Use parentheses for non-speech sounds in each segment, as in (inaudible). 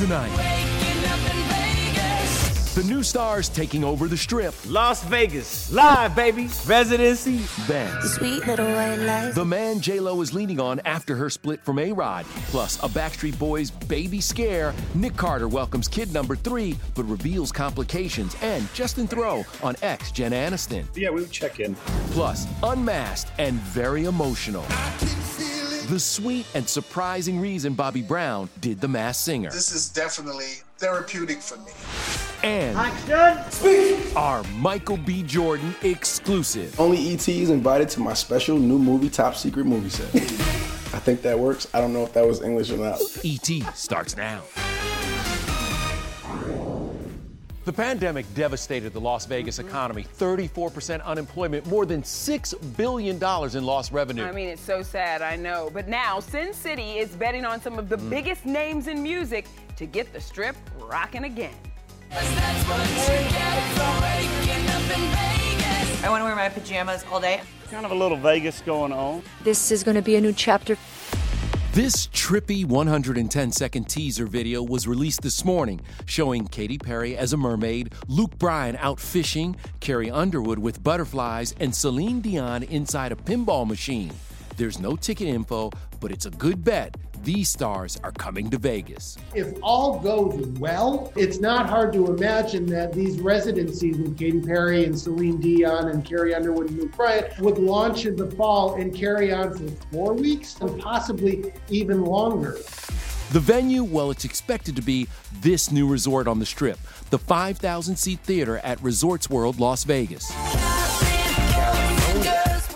Tonight, the new stars taking over the strip. Las Vegas, live, baby. Residency, Ben. Sweet little white lies. The man J-Lo is leaning on after her split from A-Rod. Plus, a Backstreet Boys baby scare. Nick Carter welcomes kid number three, but reveals complications. And Justin Throw on ex Jen Aniston. Yeah, we would check in. Plus, unmasked and very emotional. The sweet and surprising reason Bobby Brown did The Masked Singer. This is definitely therapeutic for me. And Action. Speak. our Michael B. Jordan exclusive. Only ET is invited to my special new movie, Top Secret Movie Set. I think that works. I don't know if that was English or not. E.T. starts now. The pandemic devastated the Las Vegas economy. 34% unemployment, more than $6 billion in lost revenue. I mean, it's so sad, I know. But now, Sin City is betting on some of the mm. biggest names in music to get the strip rocking again. I want to wear my pajamas all day. Kind of a little Vegas going on. This is going to be a new chapter. This trippy 110 second teaser video was released this morning, showing Katy Perry as a mermaid, Luke Bryan out fishing, Carrie Underwood with butterflies, and Celine Dion inside a pinball machine. There's no ticket info, but it's a good bet these stars are coming to Vegas. If all goes well, it's not hard to imagine that these residencies with Katy Perry and Celine Dion and Carrie Underwood and Luke Bryan would launch in the fall and carry on for four weeks and possibly even longer. The venue, well, it's expected to be this new resort on the strip, the 5,000 seat theater at Resorts World Las Vegas.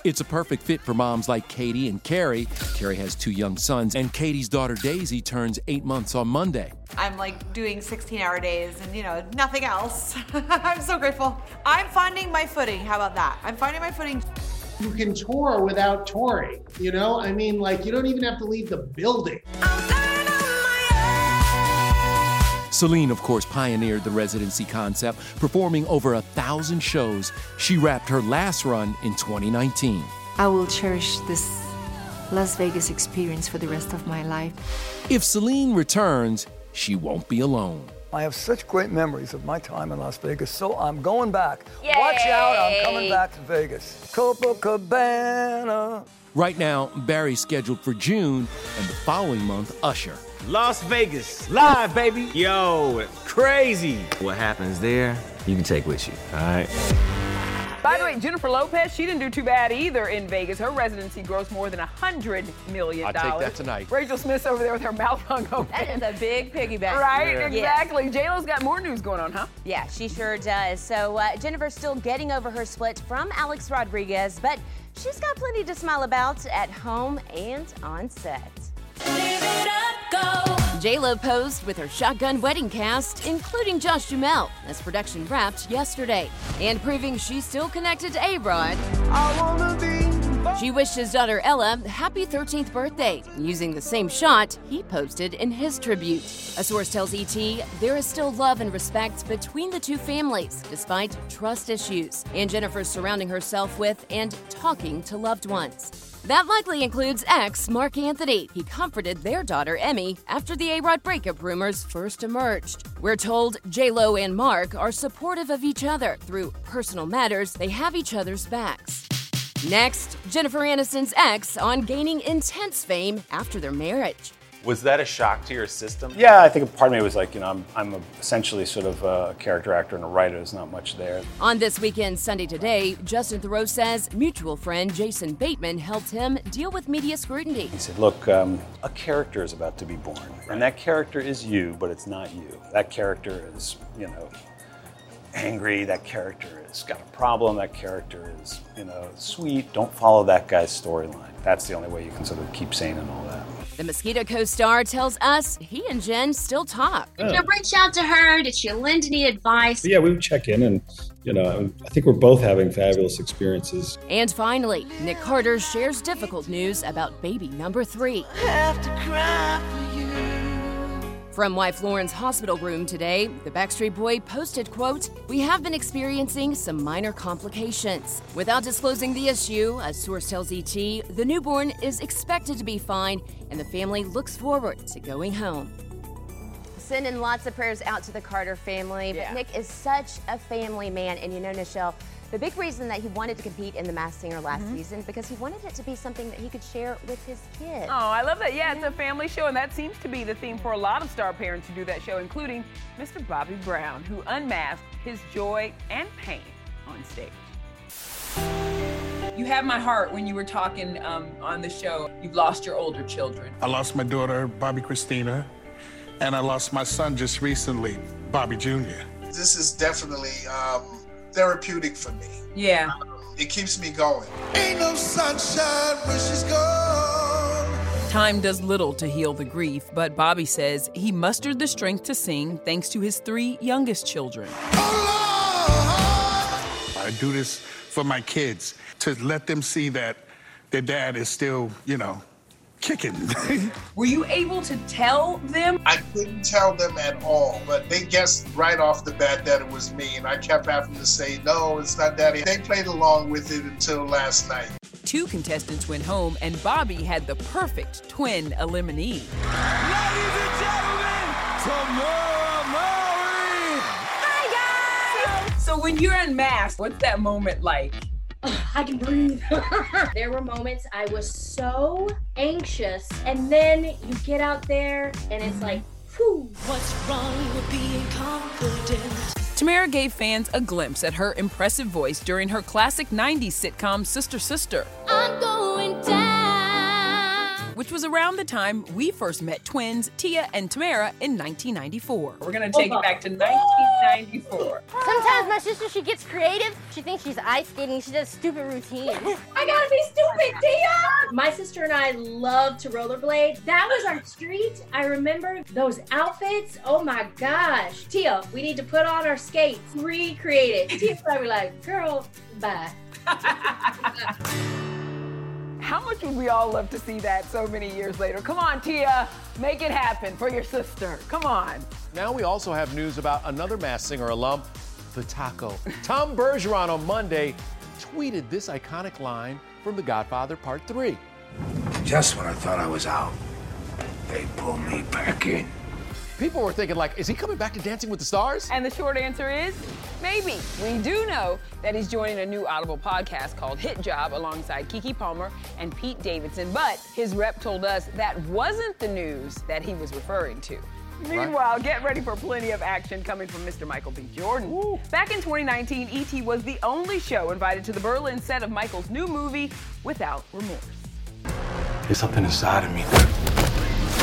It's a perfect fit for moms like Katy and Carrie. Carrie has two young sons, and Katy's daughter Daisy turns eight months on Monday. I'm like doing 16 hour days and, you know, nothing else. (laughs) I'm so grateful. I'm finding my footing. How about that? I'm finding my footing. You can tour without touring, you know? I mean, like, you don't even have to leave the building. Celine, of course, pioneered the residency concept, performing over a thousand shows. She wrapped her last run in 2019. I will cherish this Las Vegas experience for the rest of my life. If Celine returns, she won't be alone. I have such great memories of my time in Las Vegas, so I'm going back. Watch out, I'm coming back to Vegas. Copacabana. Right now, Barry's scheduled for June, and the following month, Usher. Las Vegas, live, baby. Yo, crazy. What happens there, you can take with you, all right? By the way, Jennifer Lopez, she didn't do too bad either in Vegas. Her residency grossed more than $100 million. I'll take that tonight. Rachel Smith's over there with her mouth hung open. That is a big piggyback. Right, Yeah. exactly. J-Lo's got more news going on, huh? Yeah, she sure does. So uh, Jennifer's still getting over her split from Alex Rodriguez, but she's got plenty to smile about at home and on set. J-Lo posed with her shotgun wedding cast, including Josh Duhamel, as production wrapped yesterday, and proving she's still connected to A-Rod. She wished his daughter Ella happy 13th birthday, using the same shot he posted in his tribute. A source tells ET there is still love and respect between the two families, despite trust issues, and Jennifer's surrounding herself with and talking to loved ones. That likely includes ex Marc Anthony. He comforted their daughter Emme after the A Rod breakup rumors first emerged. We're told J Lo and Mark are supportive of each other through personal matters. They have each other's backs. Next, Jennifer Aniston's ex on gaining intense fame after their marriage. Was that a shock to your system? Yeah, I think a part of me was like, you know, I'm, I'm a, essentially sort of a character actor and a writer. There's not much there. On this weekend, Sunday Today, Justin Theroux says mutual friend Jason Bateman helped him deal with media scrutiny. He said, look, um, a character is about to be born. And that character is you, but it's not you. That character is, you know, angry. That character has got a problem. That character is, you know, sweet. Don't follow that guy's storyline. That's the only way you can sort of keep sane and all that. The Mosquito co star tells us he and Jen still talk. Oh. Did you reach out to her? Did she lend any advice? Yeah, we would check in, and you know, I think we're both having fabulous experiences. And finally, Nick Carter shares difficult news about baby number three. From wife Lauren's hospital room today, the Backstreet Boy posted, quote, We have been experiencing some minor complications. Without disclosing the issue, a source tells ET, the newborn is expected to be fine and the family looks forward to going home. Sending lots of prayers out to the Carter family, but Yeah. Nick is such a family man. And you know, Nichelle, the big reason that he wanted to compete in The Masked Singer last season because he wanted it to be something that he could share with his kids. Oh, I love that. Yeah, it's a family show, and that seems to be the theme for a lot of star parents who do that show, including Mr. Bobby Brown, who unmasked his joy and pain on stage. You have my heart when you were talking um, on the show. You've lost your older children. I lost my daughter, Bobbi Kristina, and I lost my son just recently, Bobby Jr. This is definitely um, therapeutic for me. Yeah. It keeps me going. Ain't no sunshine when she's gone. Time does little to heal the grief, but Bobby says he mustered the strength to sing thanks to his three youngest children. Oh, I do this for my kids to let them see that their dad is still, you know, kicking. (laughs) Were you able to tell them? I couldn't tell them at all, but they guessed right off the bat that it was me, and I kept having to say, no, it's not daddy. They played along with it until last night. Two contestants went home, and Bobby had the perfect twin eliminee. Hi, guys! So, when you're unmasked, what's that moment like? (sighs) I can breathe. (laughs) there were moments I was so anxious, and then you get out there and it's like, whew. What's wrong with being confident? Tamera gave fans a glimpse at her impressive voice during her classic 90s sitcom Sister Sister. I'm going down. Which was around the time we first met twins Tia and Tamera in 1994. We're gonna take it oh. back to 1994. Sometimes my sister, she gets creative. She thinks she's ice skating. She does stupid routines. (laughs) I gotta be stupid, Tia! My sister and I love to rollerblade. That was our street. I remember those outfits. Oh my gosh. Tia, we need to put on our skates. Recreate it. Tia and I were like, girl, bye. (laughs) How much would we all love to see that so many years later? Come on, Tia, make it happen for your sister. Come on. Now we also have news about another Masked Singer alum, the taco. Tom Bergeron on Monday tweeted this iconic line from The Godfather Part 3. Just when I thought I was out, they pulled me back in. People were thinking, like, is he coming back to Dancing with the Stars? And the short answer is maybe. We do know that he's joining a new Audible podcast called Hit Job alongside Keke Palmer and Pete Davidson. But his rep told us that wasn't the news that he was referring to. Meanwhile, get ready for plenty of action coming from Mr. Michael B. Jordan. Ooh. Back in 2019, E.T. was the only show invited to the Berlin set of Michael's new movie, Without Remorse. There's something inside of me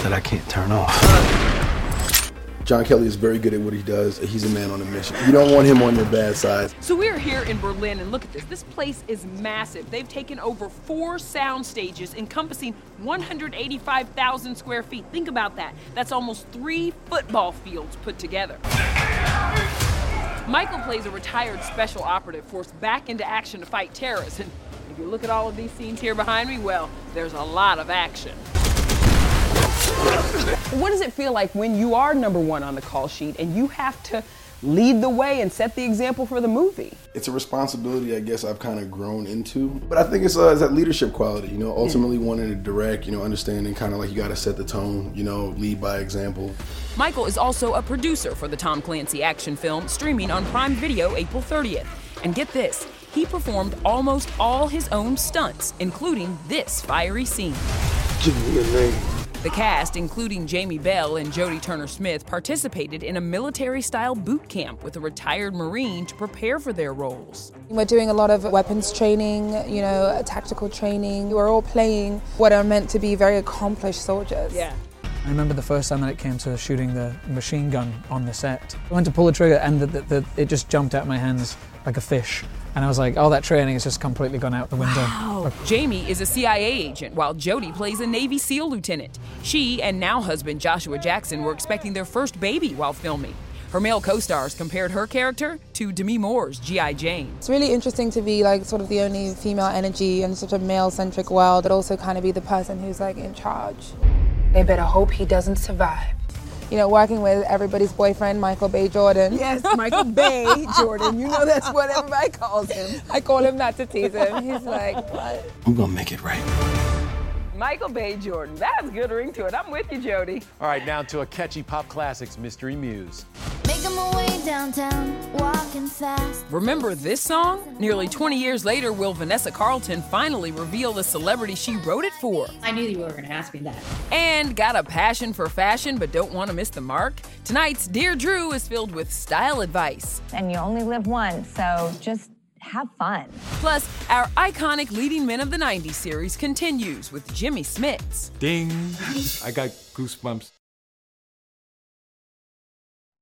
that I can't turn off. John Kelly is very good at what he does. He's a man on a mission. You don't want him on your bad side. So we're here in Berlin, and look at this. This place is massive. They've taken over four sound stages encompassing 185,000 square feet. Think about that. That's almost three football fields put together. Michael plays a retired special operative forced back into action to fight terrorists. And if you look at all of these scenes here behind me, well, there's a lot of action. What does it feel like when you are number one on the call sheet and you have to lead the way and set the example for the movie? It's a responsibility I guess I've kind of grown into. But I think it's, uh, it's that leadership quality, you know, ultimately wanting to direct, you know, understanding kind of like you got to set the tone, you know, lead by example. Michael is also a producer for the Tom Clancy action film streaming on Prime Video April 30th. And get this, he performed almost all his own stunts, including this fiery scene. Give me a name. The cast, including Jamie Bell and Jodie Turner Smith, participated in a military style boot camp with a retired Marine to prepare for their roles. We're doing a lot of weapons training, you know, tactical training. We're all playing what are meant to be very accomplished soldiers. Yeah. I remember the first time that it came to shooting the machine gun on the set. I went to pull the trigger and the, the, the, it just jumped out of my hands like a fish. And I was like, oh, that training has just completely gone out the window. Wow. Jamie is a CIA agent, while Jodie plays a Navy SEAL lieutenant. She and now husband Joshua Jackson were expecting their first baby while filming. Her male co-stars compared her character to Demi Moore's G.I. Jane. It's really interesting to be like sort of the only female energy in such a male-centric world, but also kind of be the person who's like in charge. They better hope he doesn't survive. You know, working with everybody's boyfriend, Michael Bay Jordan. Yes, Michael Bay Jordan. You know that's what everybody calls him. I call him not to tease him. He's like, what? I'm gonna make it right. Michael Bay Jordan. That has a good ring to it. I'm with you, Jodie. All right, now to a catchy pop classics mystery muse. Making my way downtown, walking fast. Remember this song? Nearly 20 years later, will Vanessa Carlton finally reveal the celebrity she wrote it for? I knew you were going to ask me that. And got a passion for fashion but don't want to miss the mark? Tonight's Dear Drew is filled with style advice. And you only live once, so just have fun. Plus, our iconic leading men of the 90s series continues with Jimmy Smits. Ding. I got goosebumps.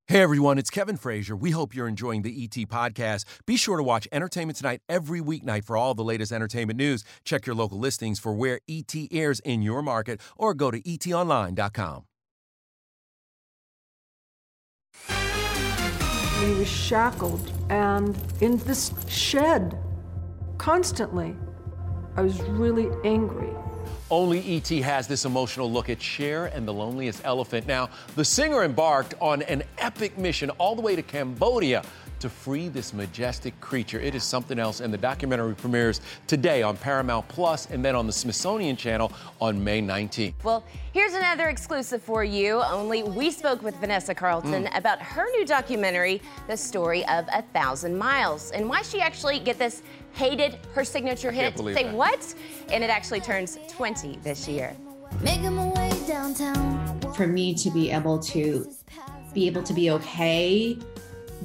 Hey everyone, it's Kevin Frazier. We hope you're enjoying the ET podcast. Be sure to watch Entertainment Tonight every weeknight for all the latest entertainment news. Check your local listings for where ET airs in your market or go to etonline.com. He was shackled and in this shed constantly. I was really angry. Only E.T. has this emotional look at Cher and the Loneliest Elephant. Now, the singer embarked on an epic mission all the way to Cambodia to free this majestic creature. It is something else, and the documentary premieres today on Paramount Plus and then on the Smithsonian Channel on May 19th. Well, here's another exclusive for you. Only we spoke with Vanessa Carlton Mm. about her new documentary, The Story of a Thousand Miles, and why she actually, get this, hated her signature Can't hit. Say that. what? And it actually turns 20 this year. Making my way downtown. For me to be able to be able to be okay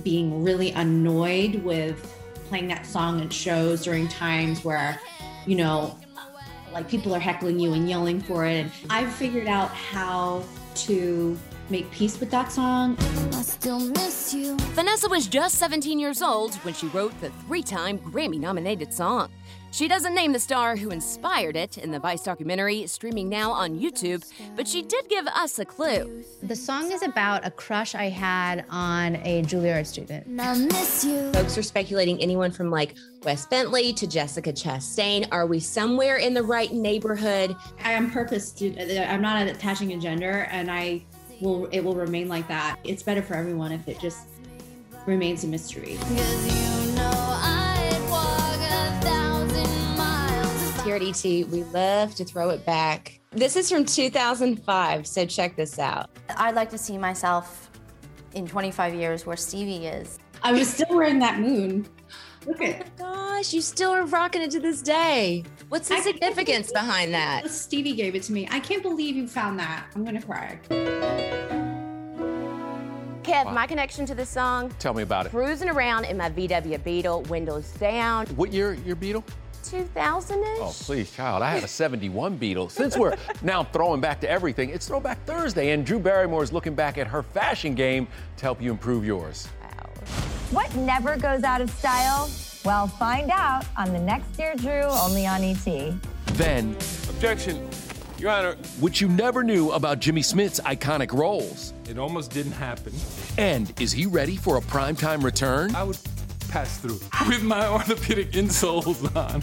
being really annoyed with playing that song at shows during times where, you know, like people are heckling you and yelling for it. And I've figured out how to make peace with that song. I still miss you. Vanessa was just 17 years old when she wrote the three time Grammy nominated song. She doesn't name the star who inspired it in the Vice documentary, streaming now on YouTube, but she did give us a clue. The song is about a crush I had on a Juilliard student. I miss you. Folks are speculating anyone from like Wes Bentley to Jessica Chastain. Are we somewhere in the right neighborhood? I am purpose to, I'm not attaching a gender and I will, it will remain like that. It's better for everyone if it just remains a mystery. Here at ET, we love to throw it back. This is from 2005, so check this out. I'd like to see myself in 25 years where Stevie is. I was still wearing that moon. Look at oh Gosh, you still are rocking it to this day. What's the significance behind that? Stevie gave it to me. I can't believe you found that. I'm gonna cry. Kev, Wow. my connection to this song, Tell me about it. cruising around in my VW Beetle, windows down, What year your Beetle? 2000-ish. Oh, please, child. I had a 71 Beetle. Since we're (laughs) now throwing back to everything, it's Throwback Thursday, and Drew Barrymore is looking back at her fashion game to help you improve yours. What never goes out of style? Well, find out on the next Dear Drew, only on ET. Then, Objection, Your Honor. Which you never knew about Jimmy Smits's iconic roles. It almost didn't happen. And is he ready for a primetime return? I would pass through (laughs) with my orthopedic insoles on.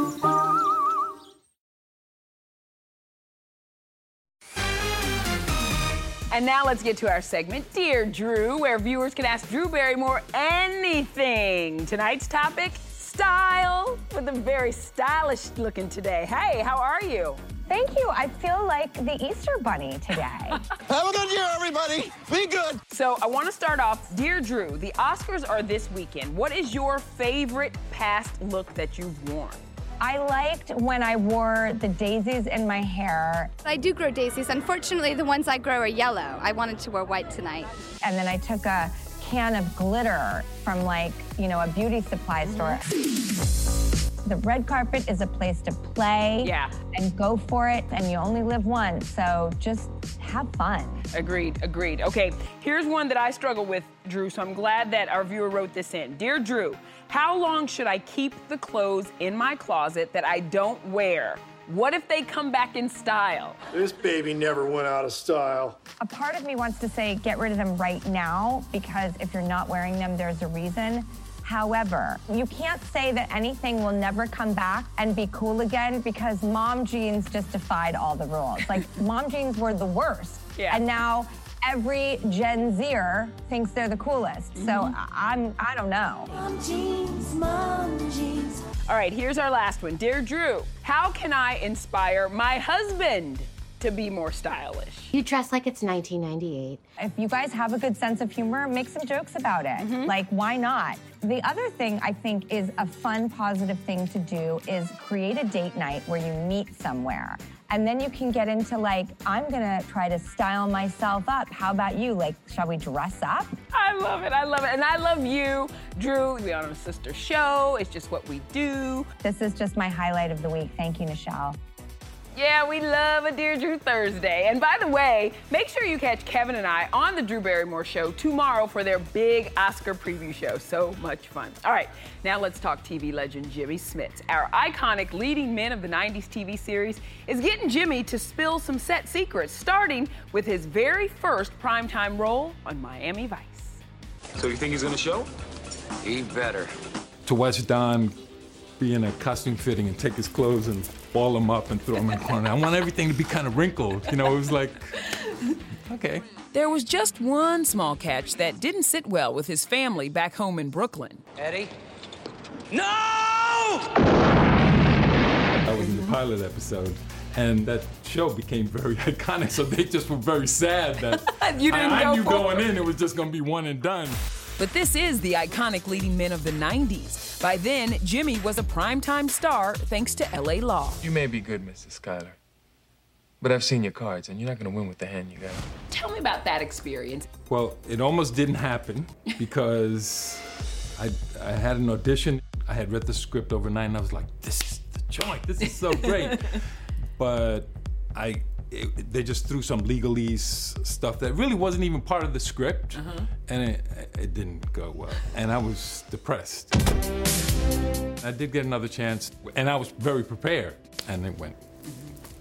And now let's get to our segment, Dear Drew, where viewers can ask Drew Barrymore anything. Tonight's topic, style, with a very stylish looking today. Hey, how are you? Thank you. I feel like the Easter Bunny today. (laughs) Have a good year, everybody. Be good. So I want to start off, Dear Drew, the Oscars are this weekend. What is your favorite past look that you've worn? I liked when I wore the daisies in my hair. I do grow daisies. Unfortunately, the ones I grow are yellow. I wanted to wear white tonight. And then I took a can of glitter from like, you know, a beauty supply store. The red carpet is a place to play Yeah. and go for it, and you only live once, so just have fun. Agreed, agreed. Okay, here's one that I struggle with, Drew, so I'm glad that our viewer wrote this in. Dear Drew, how long should I keep the clothes in my closet that I don't wear? What if they come back in style? This baby never went out of style. A part of me wants to say get rid of them right now because if you're not wearing them, there's a reason. However, you can't say that anything will never come back and be cool again because mom jeans just defied all the rules. Like, (laughs) mom jeans were the worst. Yeah. And now every Gen Zer thinks they're the coolest. So mm-hmm. I- I'm, I don't know. Mom jeans, mom jeans. All right, here's our last one. Dear Drew, how can I inspire my husband to be more stylish? You dress like it's 1998. If you guys have a good sense of humor, make some jokes about it. Mm-hmm. Like, why not? The other thing I think is a fun, positive thing to do is create a date night where you meet somewhere. And then you can get into like, I'm gonna try to style myself up. How about you? Like, shall we dress up? I love it. I love it. And I love you, Drew. We are on a sister show. It's just what we do. This is just my highlight of the week. Thank you, Nichelle. Yeah, we love a Dear Drew Thursday. And by the way, make sure you catch Kevin and I on the Drew Barrymore Show tomorrow for their big Oscar preview show. So much fun. All right, now let's talk TV legend Jimmy Smits. Our iconic leading men of the 90s TV series is getting Jimmy to spill some set secrets, starting with his very first primetime role on Miami Vice. So you think he's gonna show? He better. To watch Don be in a costume fitting and take his clothes and ball them up and throw them in the corner. I want everything to be kind of wrinkled. You know, it was like, okay. There was just one small catch that didn't sit well with his family back home in Brooklyn. Eddie? No! I was in the pilot episode. And that show became very (laughs) iconic, so they just were very sad that (laughs) You didn't I, I go knew for going it. in it was just going to be one and done. But this is the iconic leading men of the 90s. By then, Jimmy was a primetime star thanks to LA Law. You may be good, Mrs. Schuyler. But I've seen your cards, and you're not going to win with the hand you got. Tell me about that experience. Well, it almost didn't happen (laughs) because I, I had an audition. I had read the script overnight, and I was like, this is the joint. This is so great. (laughs) but I, it, they just threw some legalese stuff that really wasn't even part of the script, Uh-huh. and it, it didn't go well. And I was depressed. I did get another chance, and I was very prepared, and it went,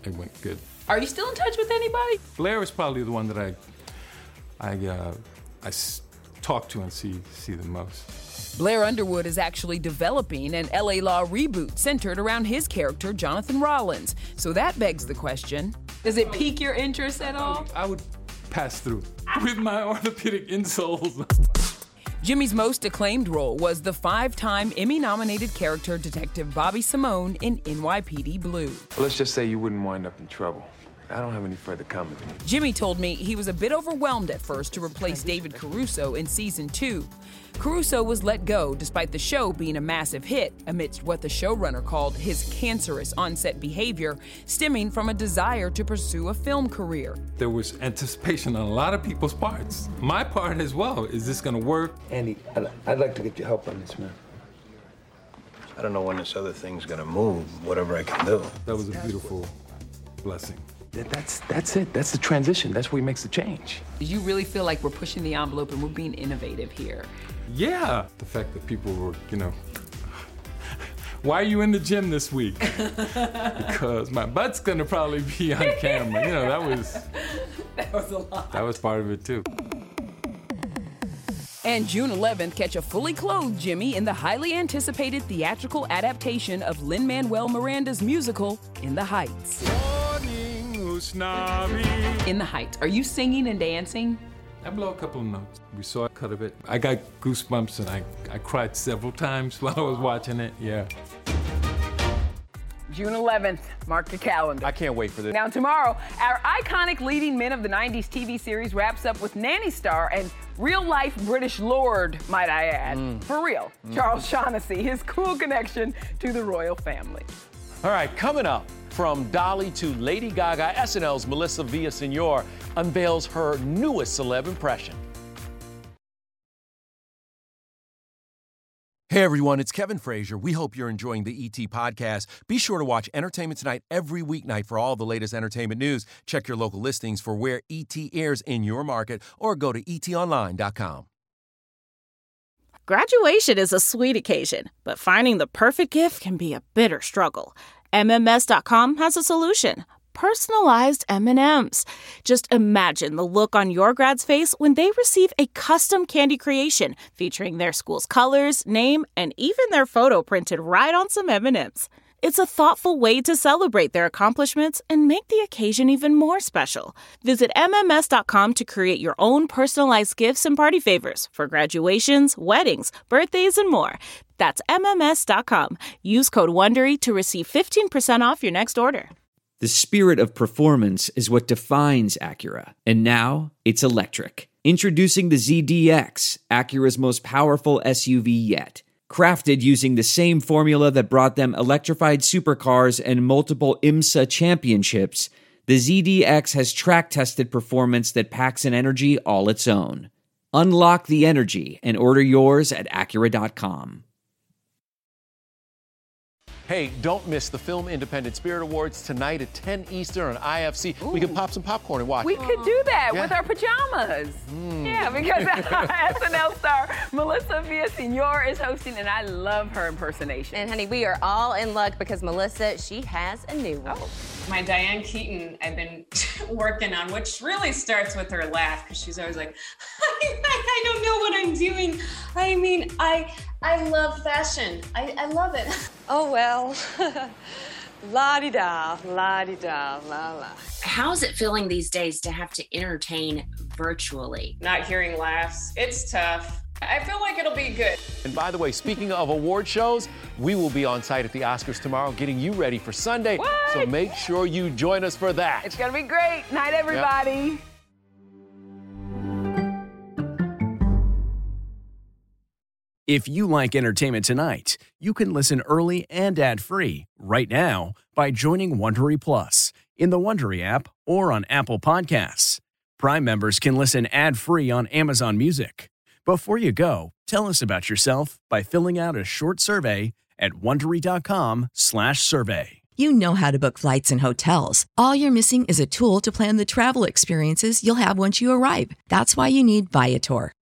it went good. Are you still in touch with anybody? Blair is probably the one that I, I, uh, I talk to and see see the most. Blair Underwood is actually developing an LA Law reboot centered around his character, Jonathan Rollins. So that begs the question Does it pique your interest at all? I would pass through (laughs) with my orthopedic insoles. Jimmy's most acclaimed role was the five time Emmy nominated character Detective Bobby Simone in NYPD Blue. Let's just say you wouldn't wind up in trouble. I don't have any further comment. Jimmy told me he was a bit overwhelmed at first to replace David Caruso in season two. Caruso was let go despite the show being a massive hit amidst what the showrunner called his cancerous on-set behavior stemming from a desire to pursue a film career. There was anticipation on a lot of people's parts. My part as well. Is this going to work? Andy, I'd, I'd like to get your help on this, man. I don't know when this other thing's gonna move, whatever I can do. That was a beautiful blessing. That, that's that's it. That's the transition. That's where he makes the change. You really feel like we're pushing the envelope and we're being innovative here? Yeah. The fact that people were, you know, (laughs) why are you in the gym this week? (laughs) because my butt's gonna probably be on camera. You know, that was (laughs) That was a lot. that was part of it too. And June 11th, catch a fully clothed Jimmy in the highly anticipated theatrical adaptation of Lin Manuel Miranda's musical, In the Heights. In the Heights. Are you singing and dancing? I blow a couple of notes. We saw a cut of it. I got goosebumps and I, I cried several times (laughs) while I was watching it. Yeah. June 11th. Mark the calendar. I can't wait for this. Now, tomorrow, our iconic leading men of the 90s TV series wraps up with Nanny Star and real life British lord, might I add. Mm. For real, Charles Shaughnessy, his cool connection to the royal family. All right, coming up, from Dolly to Lady Gaga, SNL's Melissa Villasenor unveils her newest celeb impression. Hey everyone, it's Kevin Frazier. We hope you're enjoying the ET podcast. Be sure to watch Entertainment Tonight every weeknight for all the latest entertainment news. Check your local listings for where ET airs in your market or go to etonline.com. Graduation is a sweet occasion, but finding the perfect gift can be a bitter struggle. MMS.com has a solution. Personalized M&Ms. Just imagine the look on your grad's face when they receive a custom candy creation featuring their school's colors, name, and even their photo printed right on some M&Ms. It's a thoughtful way to celebrate their accomplishments and make the occasion even more special. Visit MMS.com to create your own personalized gifts and party favors for graduations, weddings, birthdays, and more. That's MMS.com. Use code WONDERY to receive 15% off your next order. The spirit of performance is what defines Acura, and now it's electric. Introducing the ZDX, Acura's most powerful SUV yet. Crafted using the same formula that brought them electrified supercars and multiple IMSA championships, the ZDX has track tested performance that packs an energy all its own. Unlock the energy and order yours at Acura.com. Hey, don't miss the Film Independent Spirit Awards tonight at 10 Eastern on IFC. We can pop some popcorn and watch. We could do that Yeah. with our pajamas. Mm. Yeah, because our (laughs) SNL star Melissa Villasenor is hosting, and I love her impersonation. And honey, we are all in luck because Melissa, she has a new one. My Diane Keaton, I've been (laughs) working on, which really starts with her laugh because she's always like, I, (laughs) I don't know what I'm doing. I mean, I I love fashion. I, I love it. (laughs) Oh, well. la di da, la di da, la la. How's it feeling these days to have to entertain virtually? Not hearing laughs, it's tough. I feel like it'll be good. And by the way, speaking of award shows, we will be on site at the Oscars tomorrow getting you ready for Sunday. So make sure you join us for that. It's gonna be great. Night, everybody. If you like entertainment tonight, you can listen early and ad-free right now by joining Wondery Plus in the Wondery app or on Apple Podcasts. Prime members can listen ad-free on Amazon Music. Before you go, tell us about yourself by filling out a short survey at wondery.com/survey. You know how to book flights and hotels. All you're missing is a tool to plan the travel experiences you'll have once you arrive. That's why you need Viator.